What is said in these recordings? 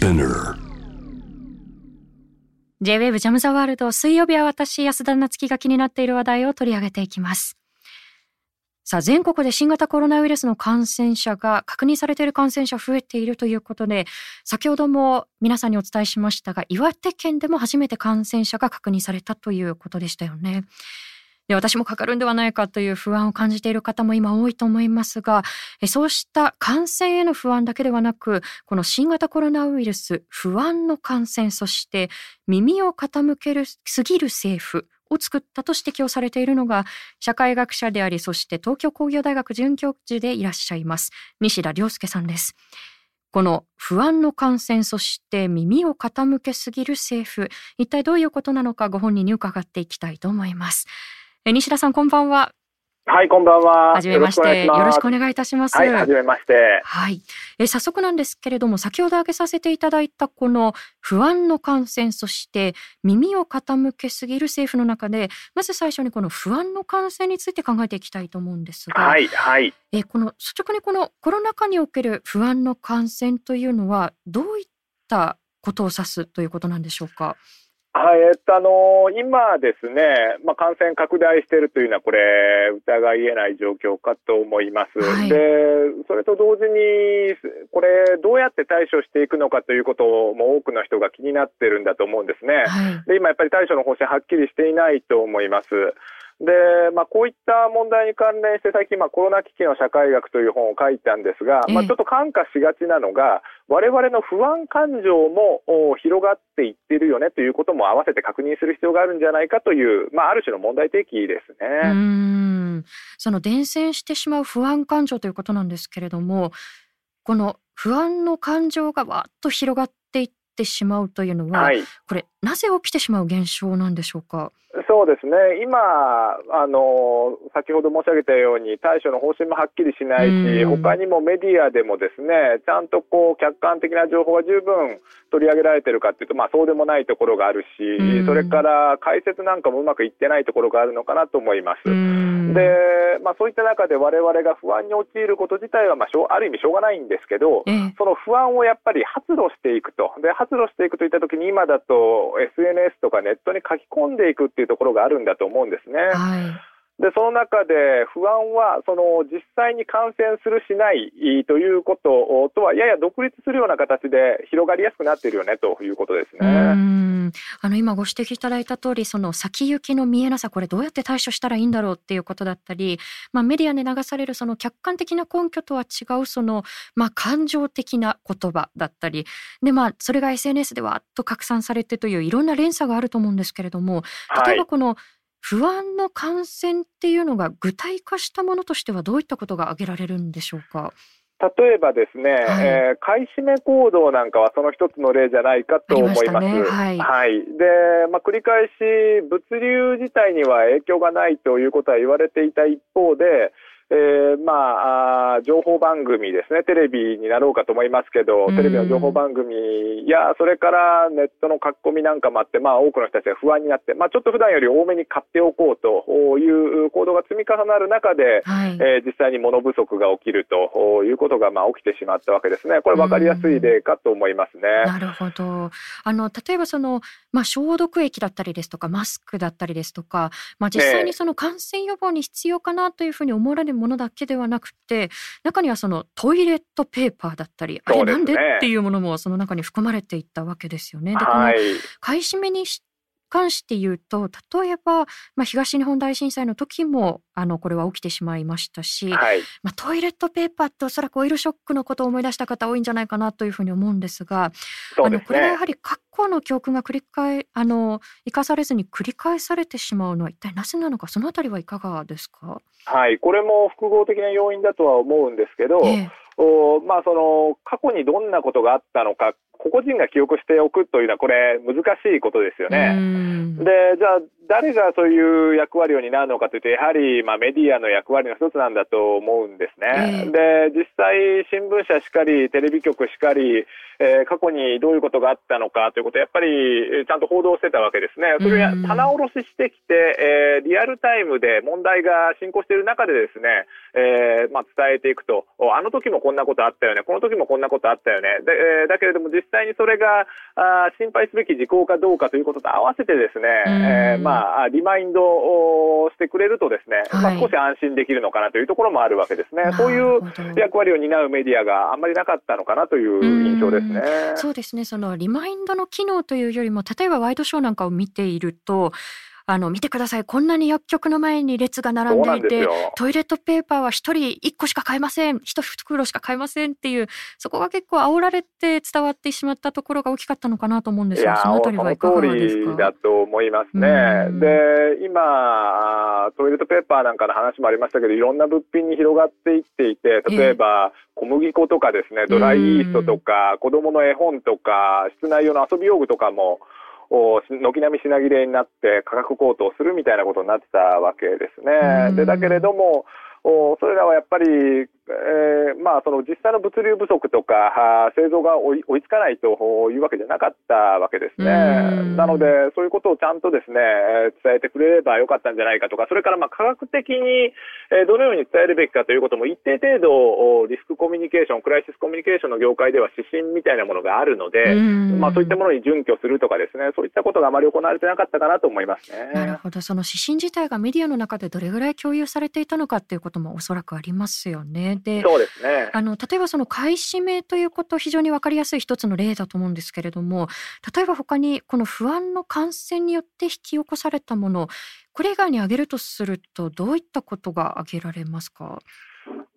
Spinner. J-WAVE ジャムザワールド水曜日は私安田夏樹が気になっている話題を取り上げていきます。さあ全国で新型コロナウイルスの感染者が確認されている感染者増えているということで先ほども皆さんにお伝えしましたが岩手県でも初めて感染者が確認されたということでしたよね。で私もかかるんではないかという不安を感じている方も今多いと思いますがそうした感染への不安だけではなくこの新型コロナウイルス不安の感染そして耳を傾けるすぎる政府を作ったと指摘をされているのが社会学者でありそして東京工業大学准教授でいらっしゃいます西田亮介さんです。この不安の感染そして耳を傾けすぎる政府一体どういうことなのかご本人に伺っていきたいと思います。西田さんこんばんははい、こんばんは。はじめましてよろしくお願いいたします。はい、はじめまして。はい、え早速なんですけれども先ほど挙げさせていただいたこの不安の感染そして耳を傾けすぎる政府の中でまず最初にこの不安の感染について考えていきたいと思うんですが、はい、はい。えこの率直にこのコロナ禍における不安の感染というのはどういったことを指すということなんでしょうか？はい、えっと、あの今ですね、まあ、感染拡大しているというのは、これ、疑いえない状況かと思います。はいで、それと同時に、これ、どうやって対処していくのかということも多くの人が気になってるんだと思うんですね。はい、で、今やっぱり対処の方針はっきりしていないと思います。で、まあ、こういった問題に関連して最近、まあ、コロナ危機の社会学という本を書いたんですが、まあ、ええちょっと感化しがちなのが、我々の不安感情もお広がっていってるよねということも合わせて確認する必要があるんじゃないかという、まあ、ある種の問題提起ですね。んその伝染してしまう不安感情ということなんですけれどもこの不安の感情がわっと広がっていってしまうというのは、はい。これなぜ起きてしまう現象なんでしょうか？そうですね。今、あの、先ほど申し上げたように対処の方針もはっきりしないし、うん他にもメディアでもですね、ちゃんとこう客観的な情報が十分取り上げられてるかっていうと、まあそうでもないところがあるし、うんそれから解説なんかもうまくいってないところがあるのかなと思います。で、まあそういった中で我々が不安に陥ること自体は、まあしょう、ある意味しょうがないんですけど、ええその不安をやっぱり発露していくと。で、発露していくといったときに今だと SNS とかネットに書き込んでいくっていうところがあるんだと思うんですね。はいで、その中で不安は、その実際に感染するしないということとはやや独立するような形で広がりやすくなっているよねということですね。んあの今ご指摘いただいた通りその先行きの見えなさこれどうやって対処したらいいんだろうっていうことだったり、まあ、メディアに流されるその客観的な根拠とは違うその、まあ、感情的な言葉だったりで、まあ、それが SNS でわっと拡散されてといういろんな連鎖があると思うんですけれどもはい例えば。この不安の感染っていうのが具体化したものとしてはどういったことが挙げられるんでしょうか？例えばですね、はい。えー買い占め行動なんかはその一つの例じゃないかと思います。ましたね。はい。で、まあ、繰り返し物流自体には影響がないということは言われていた一方で、えーまあ情報番組ですね、テレビになろうかと思いますけどうん、テレビの情報番組や、それからネットの書き込みなんかもあって、まあ、多くの人たちが不安になって、まあ、ちょっと普段より多めに買っておこうという行動が積み重なる中で、はいえー実際に物不足が起きるということがまあ起きてしまったわけですね。これ分かりやすい例かと思いますね。なるほど。あの例えばその、まあ、消毒液だったりですとかマスクだったりですとか、まあ、実際にその感染予防に必要かなというふうに思われるものだけではなくて中にはそのトイレットペーパーだったりあれなんで？っていうものもその中に含まれていったわけですよね。でこのはい。買い占めにし関して言うと例えば、まあ、東日本大震災の時もあのこれは起きてしまいましたし、はい。まあ、トイレットペーパーっておそらくオイルショックのことを思い出した方多いんじゃないかなというふうに思うんですがねあのこれはやは。り過去の教訓が繰り返あの生かされずに繰り返されてしまうのは一体なぜなのかそのあたりはいかがですか、はい。これも複合的な要因だとは思うんですけど、ええおまあその過去にどんなことがあったのか、個々人が記憶しておくというのはこれ難しいことですようね。んで、じゃあ誰がそういう役割を担うのかというと、やはり、まあ、メディアの役割の一つなんだと思うんですね。えー、で、実際、新聞社しかり、テレビ局しかり、えー、過去にどういうことがあったのかということをやっぱりちゃんと報道してたわけですね。それを棚卸ししてきて、えー、リアルタイムで問題が進行している中でですね、えー、まあ、伝えていくと、あの時もこんなことあったよね、この時もこんなことあったよね。で、えー、だけれども実際にそれがあ心配すべき事項かどうかということと合わせてですね、えー、まあ、リマインドをしてくれるとですね、はい、まあ、少し安心できるのかなというところもあるわけですね。そういう役割を担うメディアがあんまりなかったのかなという印象です。ね。そうですね。そのリマインドの機能というよりも、例えばワイドショーなんかを見ていると、あの見てください。こんなに薬局の前に列が並んでいてトイレットペーパーは1人1個しか買えません。1袋しか買えませんっていうそこが結構煽られて伝わってしまったところが大きかったのかなと思うんですがそのあたりはいかがですか？だと思いますね。で今トイレットペーパーなんかの話もありましたけどいろんな物品に広がっていっていて例えば、小麦粉とかですねドライイーストとか子供の絵本とか室内用の遊び用具とかも軒並み品切れになって価格高騰するみたいなことになってたわけですね。でだけれどもそれらはやっぱりえー、まあ、その実際の物流不足とか製造が追い追いつかないというわけじゃなかったわけですね。なので、そういうことをちゃんとですね、伝えてくれればよかったんじゃないかとか、それからまあ科学的にどのように伝えるべきかということも一定程度リスクコミュニケーション、クライシスコミュニケーションの業界では指針みたいなものがあるので、まあ、そういったものに準拠するとかですね、そういったことがあまり行われてなかったかなと思いますね。なるほど。その指針自体がメディアの中でどれぐらい共有されていたのかっていうこともおそらくありますよね。で、そうですね。あの例えばその買い占めということ非常に分かりやすい一つの例だと思うんですけれども例えば他にこの不安の感染によって引き起こされたものこれ以外に挙げるとするとどういったことが挙げられますか？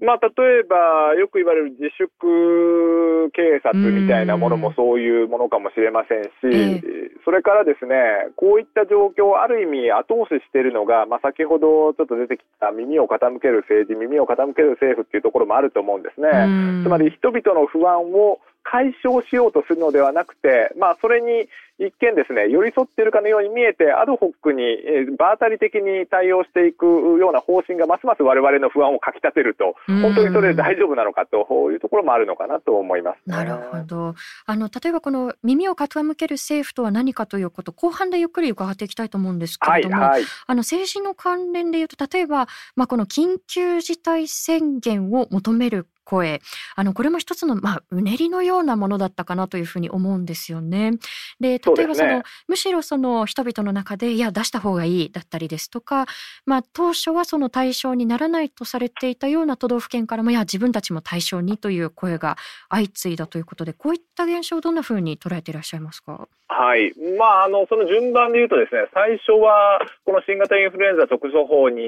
まあ、例えば、よく言われる自粛警察みたいなものもそういうものかもしれませんし、えそれからですね、こういった状況をある意味後押ししているのが、まあ、先ほどちょっと出てきた耳を傾ける政治、耳を傾ける政府っていうところもあると思うんですね。つまり人々の不安を解消しようとするのではなくて、まあ、それに一見ですね、寄り添っているかのように見えて、アドホックに、えー、場当たり的に対応していくような方針がますます我々の不安をかきたてると、本当にそれで大丈夫なのかというところもあるのかなと思います、ね、なるほど。あの、例えばこの耳を傾ける政府とは何かということ、後半でゆっくり伺っていきたいと思うんですけれども、はいはい、あの、政治の関連でいうと、例えば、まあ、この緊急事態宣言を求める声あのこれも一つの、まあ、うねりのようなものだったかなというふうに思うんですよね。で例えばその、ね、むしろその人々の中でいや出した方がいいだったりですとか、まあ、当初はその対象にならないとされていたような都道府県からもいや自分たちも対象にという声が相次いだということでこういった現象をどんなふうに捉えていらっしゃいますか？はい、まあ、あのその順番で言うとですね最初はこの新型インフルエンザ特措法に、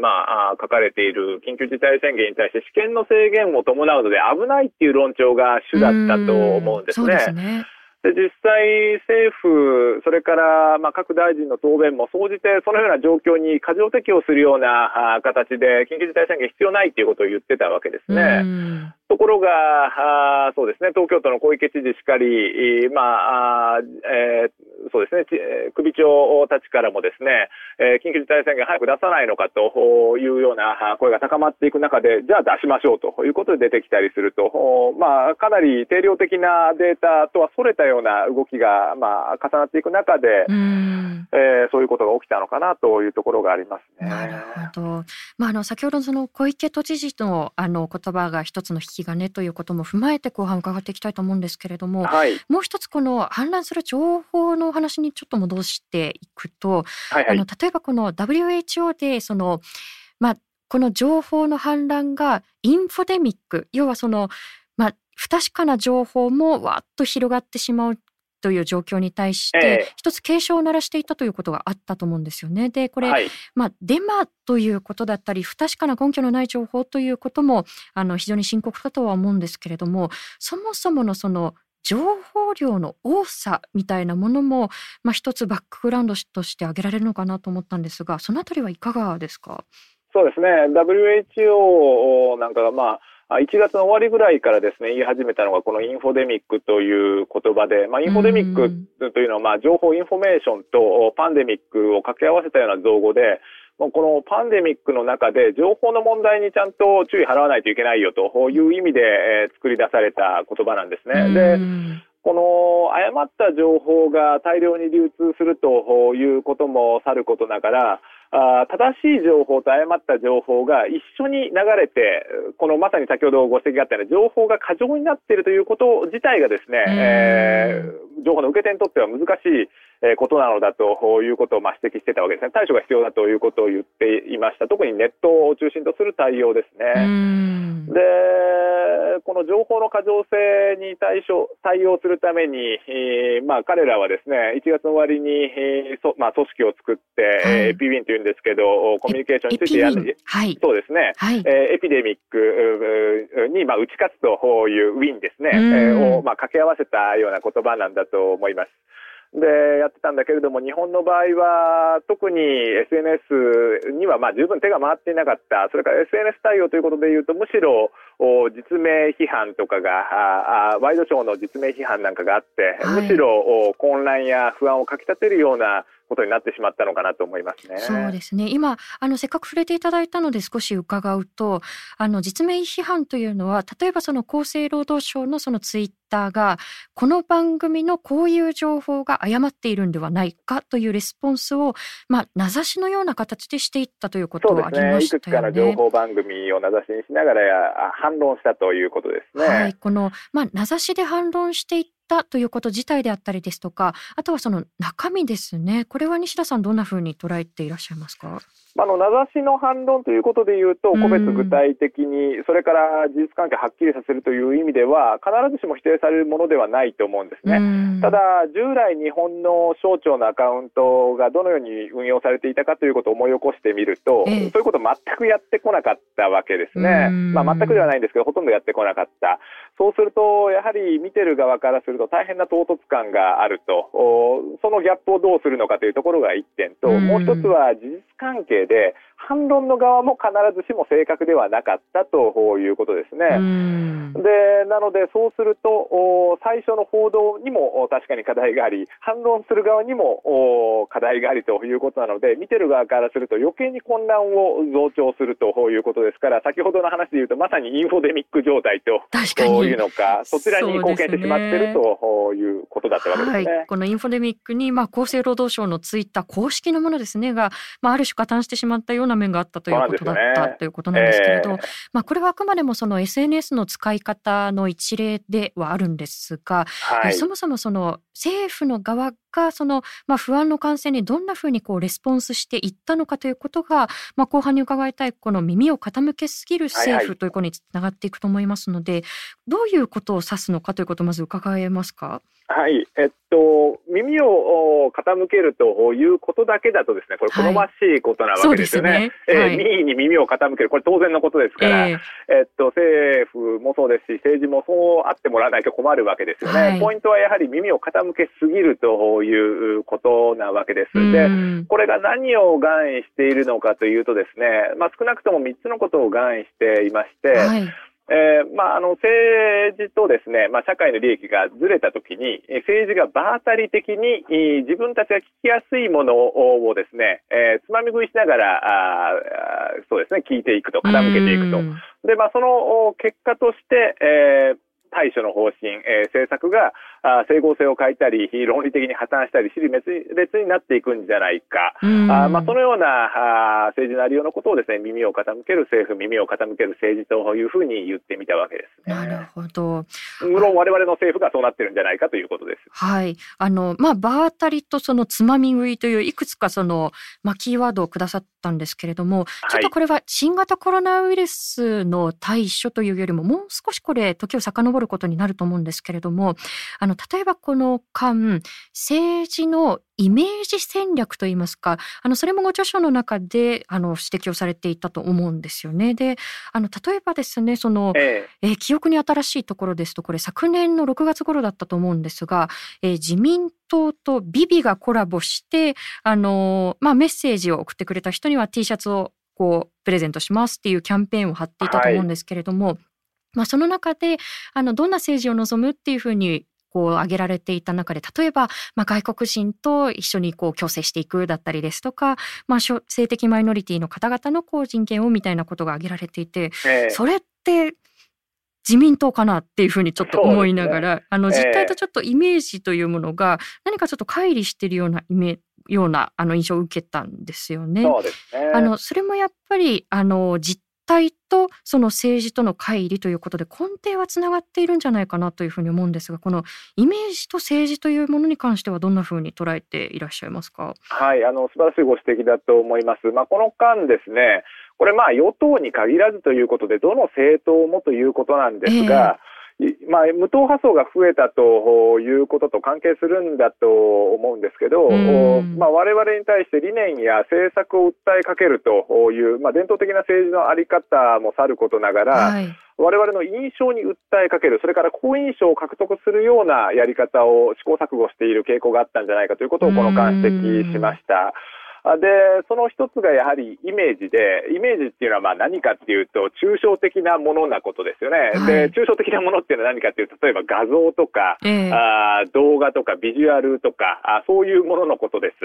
まあ、書かれている緊急事態宣言に対して試験の制限を伴うので危ないっていう論調が主だったと思うんですね。で実際、政府、それからまあ各大臣の答弁も総じてそのような状況に過剰適応するような形で緊急事態宣言必要ないということを言ってたわけですね。ところがあ、そうですね、東京都の小池知事しかり、まあえー、そうですね、首長たちからもですね、えー、緊急事態宣言早く出さないのかというような声が高まっていく中で、じゃあ出しましょうということで出てきたりすると、まあ、かなり定量的なデータとはそれたような動きが、まあ、重なっていく中で、えー、そういうことが起きたのかなというところがありますね。なるほど。まあ、あの先ほどその小池都知事のあの言葉が一つの引き金ということも踏まえて後半伺っていきたいと思うんですけれども、はい、もう一つこの氾濫する情報のお話にちょっと戻していくと、はいはい、あの例えばこの WHO でそのまあこの情報の氾濫がインフォデミック要はそのまあ不確かな情報もわっと広がってしまうという状況に対して、一つ警鐘を鳴らしていたということがあったと思うんですよね。で、これ、はい、まあ、デマということだったり、不確かな根拠のない情報ということも、あの、非常に深刻かとは思うんですけれども、そもそものその、情報量の多さみたいなものも、まあ、一つバックグラウンドとして挙げられるのかなと思ったんですが、そのあたりはいかがですか？そうですね。WHO なんかが、まあ、1月の終わりぐらいからですね、言い始めたのがこのインフォデミックという言葉で、まあ、インフォデミックというのは、まあ、情報インフォメーションとパンデミックを掛け合わせたような造語で、このパンデミックの中で情報の問題にちゃんと注意払わないといけないよという意味で作り出された言葉なんですね。でこの誤った情報が大量に流通するということもさることながら、あ正しい情報と誤った情報が一緒に流れて、このまさに先ほどご指摘があったように、情報が過剰になっているということ自体がですね、えー、情報の受け手にとっては難しいことなのだということをまあ指摘してたわけですね。対処が必要だということを言っていました。特にネットを中心とする対応ですね。で、この情報の過剰性に対処、対応するために、えー、まあ彼らはですね、1月の終わりに、えーそまあ、組織を作って、はい、エピウィンというんですけど、コミュニケーションについてやる、はい、そうですね、はい、えー、エピデミックに、まあ、打ち勝つというウィンですね、えー、を、まあ、掛け合わせたような言葉なんだと思います。で、やってたんだけれども、日本の場合は、特に SNS にはまあ十分手が回っていなかった。それから SNS 対応ということで言うと、むしろ、実名批判とかが、あワイドショーの実名批判なんかがあって、はい、むしろ混乱や不安をかき立てるようなことになってしまったのかなと思いますね。そうですね。今あのせっかく触れていただいたので少し伺うと、あの実名批判というのは例えばその厚生労働省のそのツイッターがこの番組のこういう情報が誤っているんではないかというレスポンスをまあ名指しのような形でしていったということはありましたよね。いくつかの情報番組を名指しにしながら反論したということですね。はい、このまあ名指しで反論していったということ自体であったりですとか、あとはその中身ですね。これは西田さんどんなふうに捉えていらっしゃいますか？あの名指しの反論ということでいうと、個別具体的に、それから事実関係はっきりさせるという意味では、必ずしも否定されるものではないと思うんですね。ただ、従来日本の省庁のアカウントがどのように運用されていたかということを思い起こしてみると、そういうことを全くやってこなかったわけですね。まあ、全くではないんですけど、ほとんどやってこなかった。そうすると、やはり見てる側からすると大変な唐突感があると、そのギャップをどうするのかというところが一点と、もう一つは事実関係で、反論の側も必ずしも正確ではなかったということですね。でなので、そうすると最初の報道にも確かに課題があり反論する側にも課題がありということなので見てる側からすると余計に混乱を増長するということですから先ほどの話でいうとまさにインフォデミック状態というのかそちらに貢献してしまっているということだったわけですね。はい、このインフォデミックに、まあ、厚生労働省のツイッター公式のものですねが、まあ、ある種加担してしまったようなな面があったということだった、ね、ということなんですけれど、えー、まあ、これはあくまでもその SNS の使い方の一例ではあるんですが、はい、そもそもその政府の側がその、まあ、不安の感染にどんなふうにこうレスポンスしていったのかということが、まあ、後半に伺いたいこの耳を傾けすぎる政府ということにつながっていくと思いますので、はいはい、どういうことを指すのかということをまず伺えますか？はい、えっと、耳を傾けるということだけだとですね、これ好ましいことなわけですよね。はい、ね。はい、えー、民意に耳を傾ける、これ当然のことですから、えー、えっと、政府もそうですし、政治もそうあってもらわないと困るわけですよね。はい、ポイントはやはり耳を傾けすぎるということなわけです。で、これが何を願意しているのかというとですね、まあ少なくとも3つのことを願意していまして、はいえー、まあ、あの、政治とですね、まあ、社会の利益がずれたときに、政治が場当たり的に自分たちが聞きやすいものをですね、えー、つまみ食いしながら、あそうですね、聞いていくと、傾けていくと。で、まあ、その結果として、えー対処の方針、えー、政策があ整合性を欠いたり、論理的に破綻したり、尻滅裂になっていくんじゃないか、あまあ、そのようなあ政治のありようのことをですね耳を傾ける政府、耳を傾ける政治というふうに言ってみたわけですね。なるほど。無論我々の政府がそうなってるんじゃないかということです。はい。あの、まあ、場当たりとそのつまみ食いといういくつかその、まあ、キーワードをくださったんですけれども、ちょっとこれは新型コロナウイルスの対処というよりも、もう少しこれ、時を遡ることになると思うんですけれども、あの、例えばこの間、政治のイメージ戦略といいますか、あの、それもご著書の中で、あの、指摘をされていたと思うんですよね。で、あの、例えばですね、その、ええー、記憶に新しいところですと、これ昨年の6月頃だったと思うんですが、えー、自民党とビビがコラボして、あの、まあ、メッセージを送ってくれた人には T シャツをこう、プレゼントしますっていうキャンペーンを貼っていたと思うんですけれども、はいまあ、その中であのどんな政治を望むっていうふうにこう挙げられていた中で例えば、まあ、外国人と一緒にこう共生していくだったりですとか、まあ、性的マイノリティの方々のこう人権をみたいなことが挙げられていて、えー、それって自民党かなっていうふうにちょっと思いながら、ね、あの実態とちょっとイメージというものが何かちょっと乖離しているようなイメようなあの印象を受けたんですよね。そね。あのそれもやっぱりあの実態とその政治との乖離ということで根底はつながっているんじゃないかなというふうに思うんですがこのイメージと政治というものに関してはどんなふうに捉えていらっしゃいますか？はいあの素晴らしいご指摘だと思います。まあ、この間ですねこれまあ与党に限らずということでどの政党もということなんですが、えーまあ、無党派層が増えたということと関係するんだと思うんですけど、まあ、我々に対して理念や政策を訴えかけるという、まあ、伝統的な政治の在り方もさることながら、はい、我々の印象に訴えかける、それから好印象を獲得するようなやり方を試行錯誤している傾向があったんじゃないかということをこの間指摘しました。で、その一つがやはりイメージで、イメージっていうのはまあ何かっていうと、抽象的なものなことですよね。はい、で、抽象的なものっていうのは何かっていうと、例えば画像とか、えー、あ動画とかビジュアルとかあ、そういうもののことです。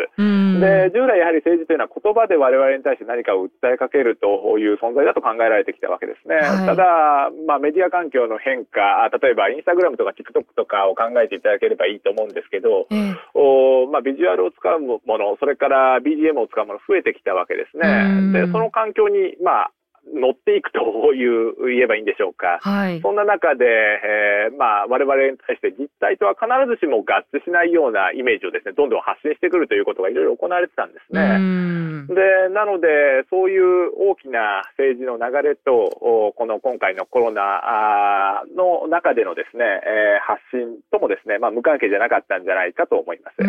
で、従来やはり政治というのは言葉で我々に対して何かを訴えかけるという存在だと考えられてきたわけですね。はい、ただ、まあメディア環境の変化、例えばインスタグラムとか TikTok とかを考えていただければいいと思うんですけど、えー、おまあビジュアルを使うもの、それから BGM GM を使うもの増えてきたわけですね。で、その環境に、まあ、乗っていくという言えばいいんでしょうか、はい、そんな中で、えー、まあ、我々に対して実態とは必ずしも合致しないようなイメージをですねどんどん発信してくるということがいろいろ行われてたんですね。でなのでそういう大きな政治の流れとこの今回のコロナの中でのですね、えー、発信ともですね、まあ、無関係じゃなかったんじゃないかと思います。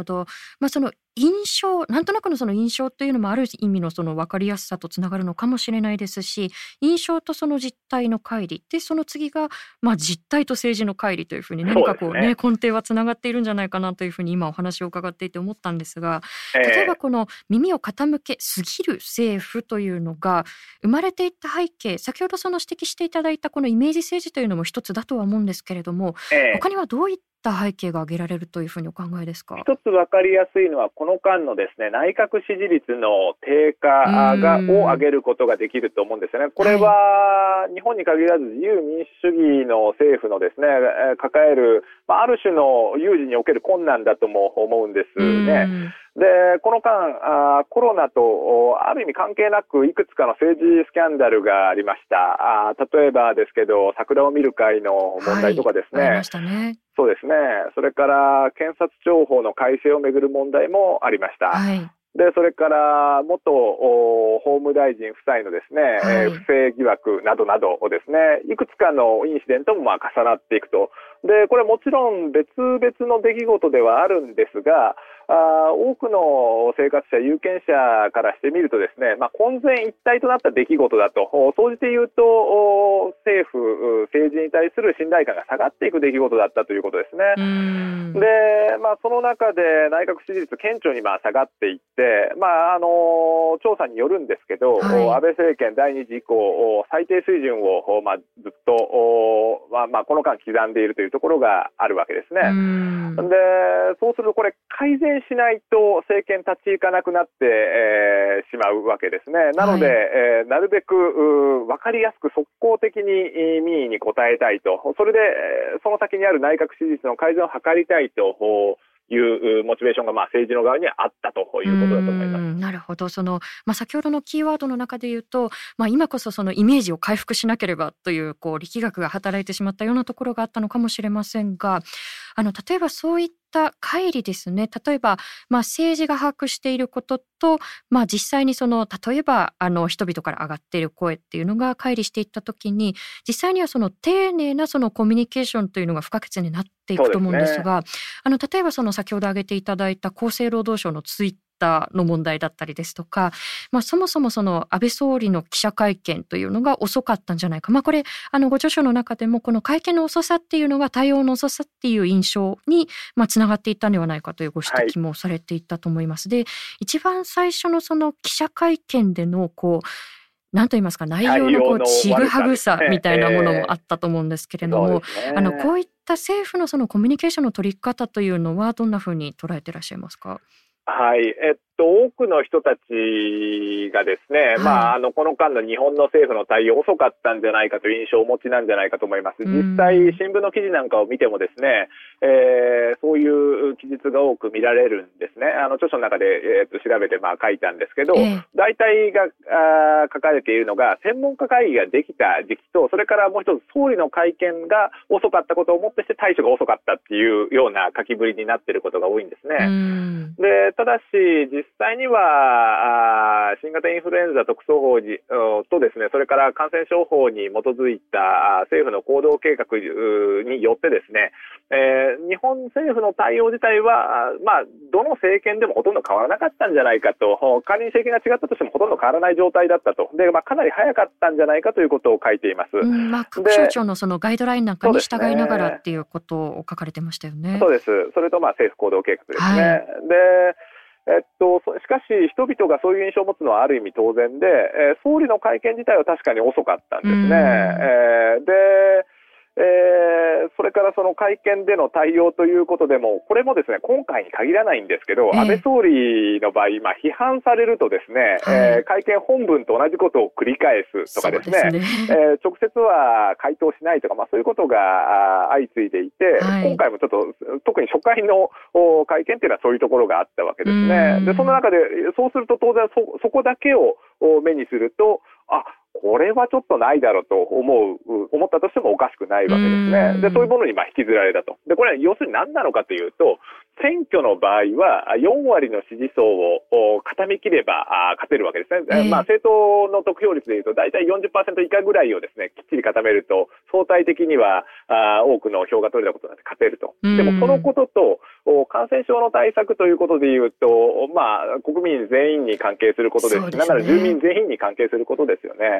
ほど、まあ、その印象なんとなくのその印象というのもある意味のその分かりやすさとつながるのかもしれないですし印象とその実態の乖離。でその次が、まあ、実態と政治の乖離というふうに何かこうね、ね、根底はつながっているんじゃないかなというふうに今お話を伺っていて思ったんですが例えばこの耳を傾けすぎる政府というのが生まれていった背景先ほどその指摘していただいたこのイメージ政治というのも一つだとは思うんですけれども、他にはどういっった背景が挙げられるというふうにお考えですか？一つ分かりやすいのは、この間のですね内閣支持率の低下がを上げることができると思うんですよね。これは、日本に限らず自由民主主義の政府のですね抱える、まあ、ある種の有事における困難だとも思うんですね。で、この間あ、コロナとある意味関係なくいくつかの政治スキャンダルがありました。あ例えばですけど、桜を見る会の問題とかですね。はい、ねそうですね。それから検察庁法の改正をめぐる問題もありました。はいで、それから元法務大臣夫妻のですね、はい、えー、不正疑惑などなどをですね、いくつかのインシデントもまあ重なっていくと。で、これもちろん別々の出来事ではあるんですが、あ多くの生活者、有権者からしてみるとですね、まあ、混然一体となった出来事だと、総じて言うと、政府、政治に対する信頼感が下がっていく出来事だったということですね。で、まあ、その中で内閣支持率顕著にまあ下がっていって、まあ、あの、調査によるんですけど、はい、安倍政権第2次以降、最低水準を、まあ、ずっと、まあ、まあ、この間刻んでいるというところがあるわけですね。で、そうするとこれ改善しないと政権立ち行かなくなって、えー、しまうわけですね。なので、はい、えー、なるべく分かりやすく速攻的に民意に応えたいと、それでその先にある内閣支持率の改善を図りたいと。いうモチベーションがまあ政治の側にはあったということだと思います。なるほどその、まあ、先ほどのキーワードの中で言うと、まあ、今こそそのイメージを回復しなければというこう力学が働いてしまったようなところがあったのかもしれませんがあの例えばそういった乖離ですね。例えば、まあ、政治が把握していることと、まあ、実際にその例えばあの人々から上がっている声っていうのが乖離していった時に実際にはその丁寧なそのコミュニケーションというのが不可欠になっていくと思うんですが、ね、あの例えばその先ほど挙げていただいた厚生労働省のツイッタの問題だったりですとか、まあ、そもそもその安倍総理の記者会見というのが遅かったんじゃないか、まあ、これあのご著書の中でもこの会見の遅さっていうのが対応の遅さっていう印象にまあつながっていったんではないかというご指摘もされていたと思います。はい、で一番最初のその記者会見でのこうなんと言いますか内容のこうちぐはぐさみたいなものもあったと思うんですけれども、えーね、あのこういった政府のそのコミュニケーションの取り方というのはどんなふうに捉えていらっしゃいますか？はい、えっと、多くの人たちがですね、はい、まあ、あの、この間の日本の政府の対応遅かったんじゃないかという印象をお持ちなんじゃないかと思います。実際、新聞の記事なんかを見てもですね、えー、そういう記述が多く見られるんですね。あの、著書の中で、えー、っと、調べて、まあ、書いたんですけど、えー、大体があ書かれているのが、専門家会議ができた時期と、それからもう一つ、総理の会見が遅かったことをもってして対処が遅かったっていうような書きぶりになっていることが多いんですね。で、ただし、実際には、新型インフルエンザ特措法とですね、それから感染症法に基づいた政府の行動計画によってですね、えー、日本政府の対応自体は、まあ、どの政権でもほとんど変わらなかったんじゃないかと、仮に政権が違ったとしてもほとんど変わらない状態だったと。で、まあ、かなり早かったんじゃないかということを書いています。うん、まあ、各省庁のそのガイドラインなんかに従いながらっていうことを書かれてましたよね。そうです。それと、まあ、政府行動計画ですね。はい、で、えっと、しかし、人々がそういう印象を持つのはある意味当然で、えー、総理の会見自体は確かに遅かったんですね。えー、で、えー、それからその会見での対応ということでも、これもですね、今回に限らないんですけど、えー、安倍総理の場合、まあ、批判されるとですね、はい、えー、会見本文と同じことを繰り返すとかですね、すね。えー、直接は回答しないとか、まあ、そういうことが相次いでいて、はい、今回もちょっと、特に初回の会見っていうのはそういうところがあったわけですね。で、その中で、そうすると当然そ、そこだけを目にすると、あ、これはちょっとないだろうと思う、思ったとしてもおかしくないわけですね。で、そういうものにまあ引きずられたと。で、これは要するに何なのかというと、選挙の場合は4割の支持層を固めきれば勝てるわけですね。えー、まあ政党の得票率でいうと大体40%以下ぐらいをですね、きっちり固めると相対的にはあ多くの票が取れたことになって勝てると。でもこのことと感染症の対策ということでいうと、まあ国民全員に関係することですし、ね、なんなら住民全員に関係することですよね。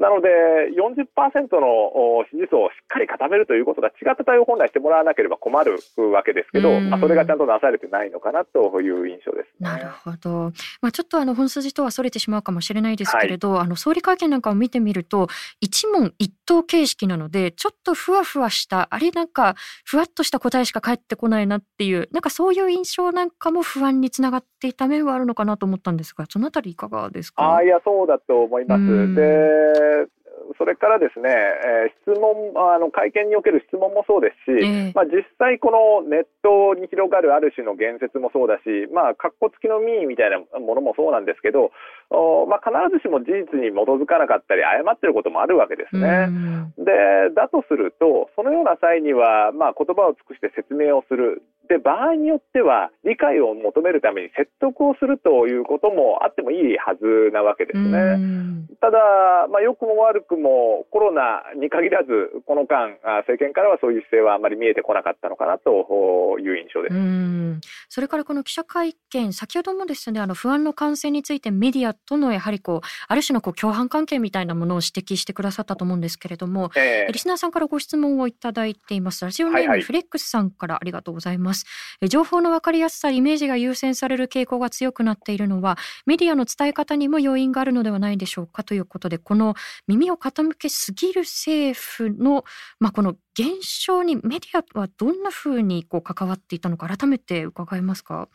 なので、40%の支持層をしっかり固めるということが違った対応を本来してもらわなければ困るわけですけど、まあ、それがちゃんとなされてないのかなという印象です、ね、なるほど。まあ、ちょっとあの本筋とはそれてしまうかもしれないですけれど、はい、あの総理会見なんかを見てみると、一問一答形式なので、ちょっとふわふわした、あれなんか、ふわっとした答えしか返ってこないなっていう、なんかそういう印象なんかも不安につながっていた面はあるのかなと思ったんですが、そのあたりいかがですか？あいや、そうだと思います。で uh, それからですね、えー、質問、あの会見における質問もそうですし、えー、まあ、実際このネットに広がるある種の言説もそうだし、まあ、格好付きの民意みたいなものもそうなんですけど、おまあ、必ずしも事実に基づかなかったり、誤ってることもあるわけですね。で、だとすると、そのような際には、まあ、言葉を尽くして説明をする。で、場合によっては、理解を求めるために説得をするということもあってもいいはずなわけですね。ただ、まあ、良くも悪くもコロナに限らず、この間、政権からはそういう姿勢はあまり見えてこなかったのかなという印象です。それからこの記者会見、先ほどもですね、あの不安の感染についてメディアとのやはりこう、ある種のこう共犯関係みたいなものを指摘してくださったと思うんですけれども、えー、リスナーさんからご質問をいただいています。ラジオネームフレックスさんからありがとうございます。情報の分かりやすさ、イメージが優先される傾向が強くなっているのは、メディアの伝え方にも要因があるのではないでしょうかということで、この耳を傾けすぎる政府の、まあ、この現象にメディアはどんなふうにこう関わっていたのか、改めて伺えますか？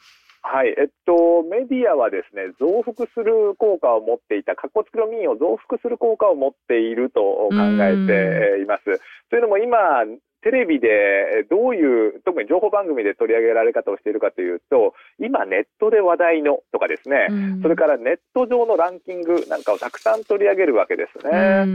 はい、えっと、メディアはですね、増幅する効果を持っていた、かっこつきの民を増幅する効果を持っていると考えています。というのも今、テレビでどういう、特に情報番組で取り上げられ方をしているかというと、今ネットで話題のとかですね、それからネット上のランキングなんかをたくさん取り上げるわけですね。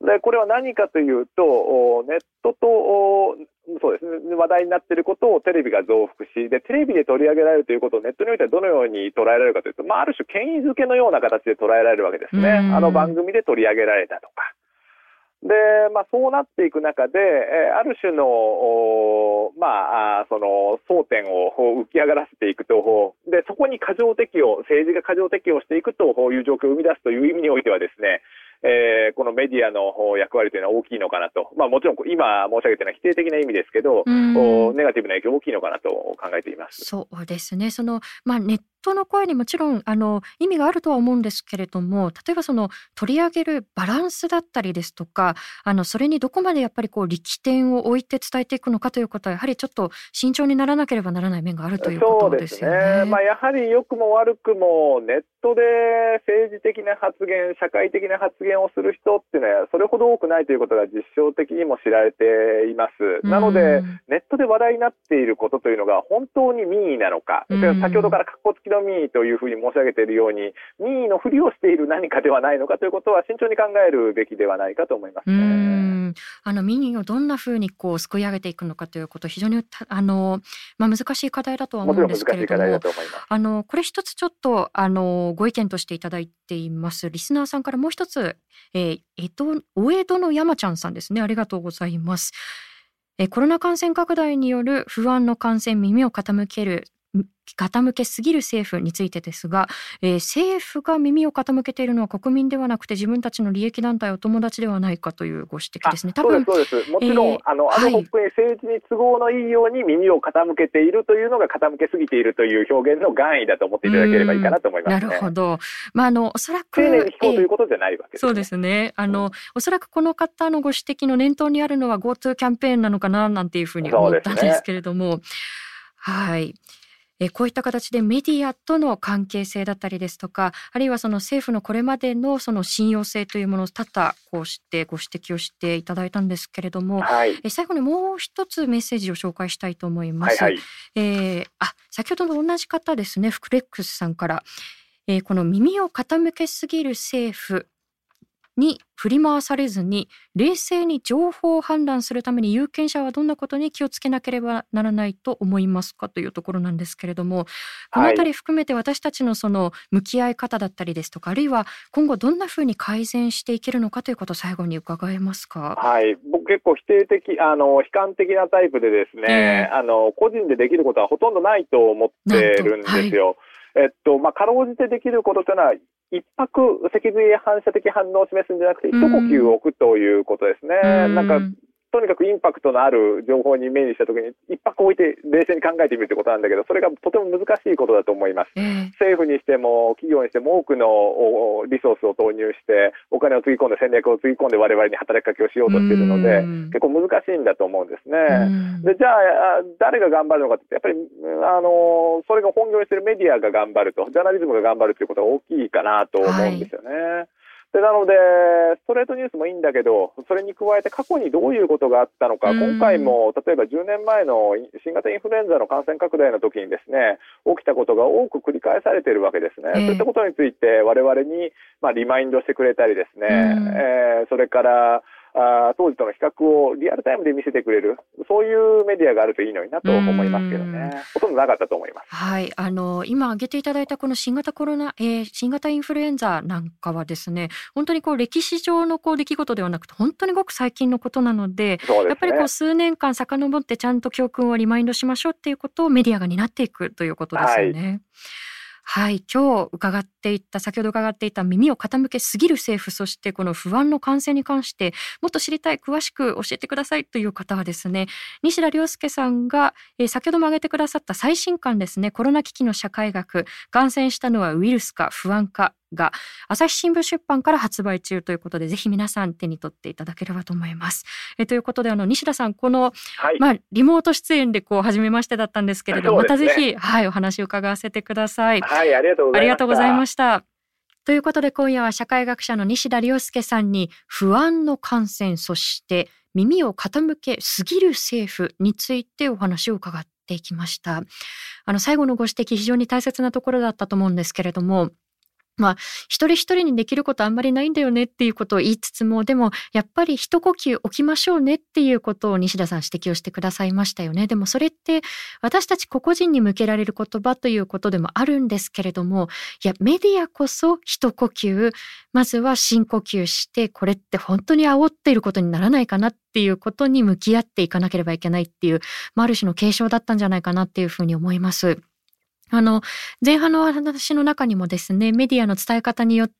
で、これは何かというと、ネットと、そうですね、話題になっていることをテレビが増幅し、で、テレビで取り上げられるということをネットにおいてはどのように捉えられるかというと、まあ、ある種権威づけのような形で捉えられるわけですね。あの番組で取り上げられたとか。で、まあ、そうなっていく中で、えある種の、まあ、その、争点を浮き上がらせていくと、で、そこに過剰適用、政治が過剰適用していくという状況を生み出すという意味においてはですね、えー、このメディアの役割というのは大きいのかなと、まあ、もちろん今申し上げたのは否定的な意味ですけど、ネガティブな影響大きいのかなと考えています。そうですね、その、まあ、ネットの声にもちろんあの意味があるとは思うんですけれども例えばその取り上げるバランスだったりですとかあのそれにどこまでやっぱりこう力点を置いて伝えていくのかということはやはりちょっと慎重にならなければならない面があるということですよね。そうですね。まあ、やはり良くも悪くもネットで政治的な発言社会的な発言をする人っていうのはそれほど多くないということが実証的にも知られています。なのでネットで話題になっていることというのが本当に民意なのか、先ほどから格好付きの民意というふうに申し上げているように、民意のふりをしている何かではないのかということは慎重に考えるべきではないかと思いますね。あの民意をどんなふうにこうすくい上げていくのかということ、非常にあの、まあ、難しい課題だとは思うんですけれども、あのこれ一つちょっとあのご意見としていただいています。リスナーさんからもう一つ、えー、えとお江戸の山ちゃんさんですね。ありがとうございます。コロナ感染拡大による不安の感染耳を傾ける傾けすぎる政府についてですが、えー、政府が耳を傾けているのは国民ではなくて自分たちの利益団体お友達ではないかというご指摘ですね。多分そうですそうですもちろん、えー、あのあの国政治に都合のいいように耳を傾けているというのが傾けすぎているという表現の願意だと思っていただければいいかなと思います、ね、なるほど。まああのおそらく丁寧に聞こうということじゃないわけです、ね、そうですね。あの、うん、おそらくこの方のご指摘の念頭にあるのは GoTo キャンペーンなのかななんていうふうに思ったんですけれども、ね、はい。えこういった形でメディアとの関係性だったりですとかあるいはその政府のこれまでのその信用性というものを多々こうしてご指摘をしていただいたんですけれども、はい、え最後にもう一つメッセージを紹介したいと思います。はいはい、えー、あ先ほどの同じ方ですねフクレックスさんから、えー、この耳を傾けすぎる政府に振り回されずに冷静に情報を判断するために有権者はどんなことに気をつけなければならないと思いますかというところなんですけれどもこの辺り含めて私たちのその向き合い方だったりですとかあるいは今後どんなふうに改善していけるのかということを最後に伺えますか？はい僕結構否定的あの悲観的なタイプでですね、えー、あの個人でできることはほとんどないと思ってるんですよ。えっとまあ、かろうじてできることというのは一泊脊髄反射的反応を示すんじゃなくて、一呼吸を置くということですね。なんかとにかくインパクトのある情報に目にしたときに、一泊置いて冷静に考えてみるってことなんだけど、それがとても難しいことだと思います。えー、政府にしても、企業にしても多くのリソースを投入して、お金をつぎ込んで、戦略をつぎ込んで、我々に働きかけをしようとしているので、結構難しいんだと思うんですね。でじゃあ、誰が頑張るのかって、やっぱり、あのそれが本業にしているメディアが頑張ると、ジャーナリズムが頑張るということが大きいかなと思うんですよね。はいでなので、ストレートニュースもいいんだけど、それに加えて過去にどういうことがあったのか、今回も例えば10年前の新型インフルエンザの感染拡大の時にですね、起きたことが多く繰り返されているわけですね。えー、そういったことについて我々に、まあ、リマインドしてくれたりですね、えー、それから、あ当時との比較をリアルタイムで見せてくれる、そういうメディアがあるといいのになと思いますけどね、ほとんどなかったと思います。はい、あの今挙げていただいたこの新型コロナ、えー、新型インフルエンザなんかはですね、本当にこう歴史上のこう出来事ではなくて、本当にごく最近のことなので、でね、やっぱりこう数年間遡ってちゃんと教訓をリマインドしましょうっていうことをメディアが担っていくということですよね。はいはい、今日伺っていった先ほど伺っていた耳を傾けすぎる政府そしてこの不安の感染に関してもっと知りたい詳しく教えてくださいという方はですね西田亮介さんが、えー、先ほども挙げてくださった最新刊ですね。コロナ危機の社会学感染したのはウイルスか不安かが朝日新聞出版から発売中ということでぜひ皆さん手に取っていただければと思います。えということであの西田さんこの、はい、まあ、リモート出演でこう初めましてだったんですけれど、ね、またぜひ、はい、お話を伺わせてください。はい、ありがとうございました。ということで今夜は社会学者の西田亮介さんに不安の感染そして耳を傾けすぎる政府についてお話を伺っていきました。あの最後のご指摘非常に大切なところだったと思うんですけれどもまあ、一人一人にできることあんまりないんだよねっていうことを言いつつも、でも、やっぱり一呼吸置きましょうねっていうことを西田さん指摘をしてくださいましたよね。でもそれって、私たち個々人に向けられる言葉ということでもあるんですけれども、いや、メディアこそ一呼吸、まずは深呼吸して、これって本当に煽っていることにならないかなっていうことに向き合っていかなければいけないっていう、まあ、ある種の継承だったんじゃないかなっていうふうに思います。あの、前半の話の中にもですね、メディアの伝え方によって、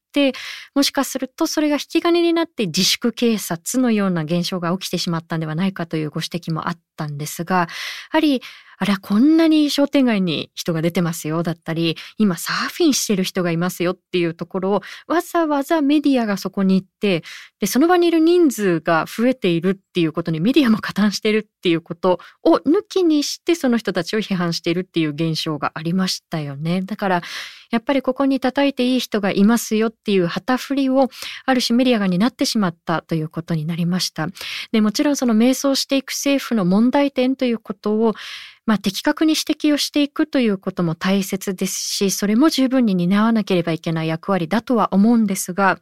もしかするとそれが引き金になって自粛警察のような現象が起きてしまったんではないかというご指摘もあったんですが、やはりあれはこんなに商店街に人が出てますよだったり、今サーフィンしてる人がいますよっていうところをわざわざメディアがそこに行って、で、その場にいる人数が増えているっていうことにメディアも加担してるっていうことを抜きにしてその人たちを批判しているっていう現象がありましたよね。だから、やっぱりここに叩いていい人がいますよっていう旗振りをある種メディアが担ってしまったということになりました。で、もちろんその迷走していく政府の問題点ということをまあ、的確に指摘をしていくということも大切ですし、それも十分に担わなければいけない役割だとは思うんですが、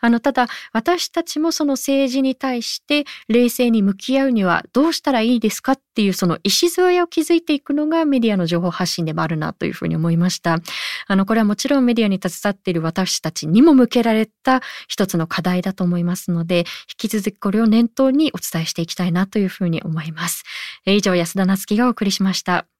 あの、ただ、私たちもその政治に対して冷静に向き合うにはどうしたらいいですかっていうその礎を築いていくのがメディアの情報発信でもあるなというふうに思いました。あの、これはもちろんメディアに携わっている私たちにも向けられた一つの課題だと思いますので、引き続きこれを念頭にお伝えしていきたいなというふうに思います。以上、安田なつきがお送りしました。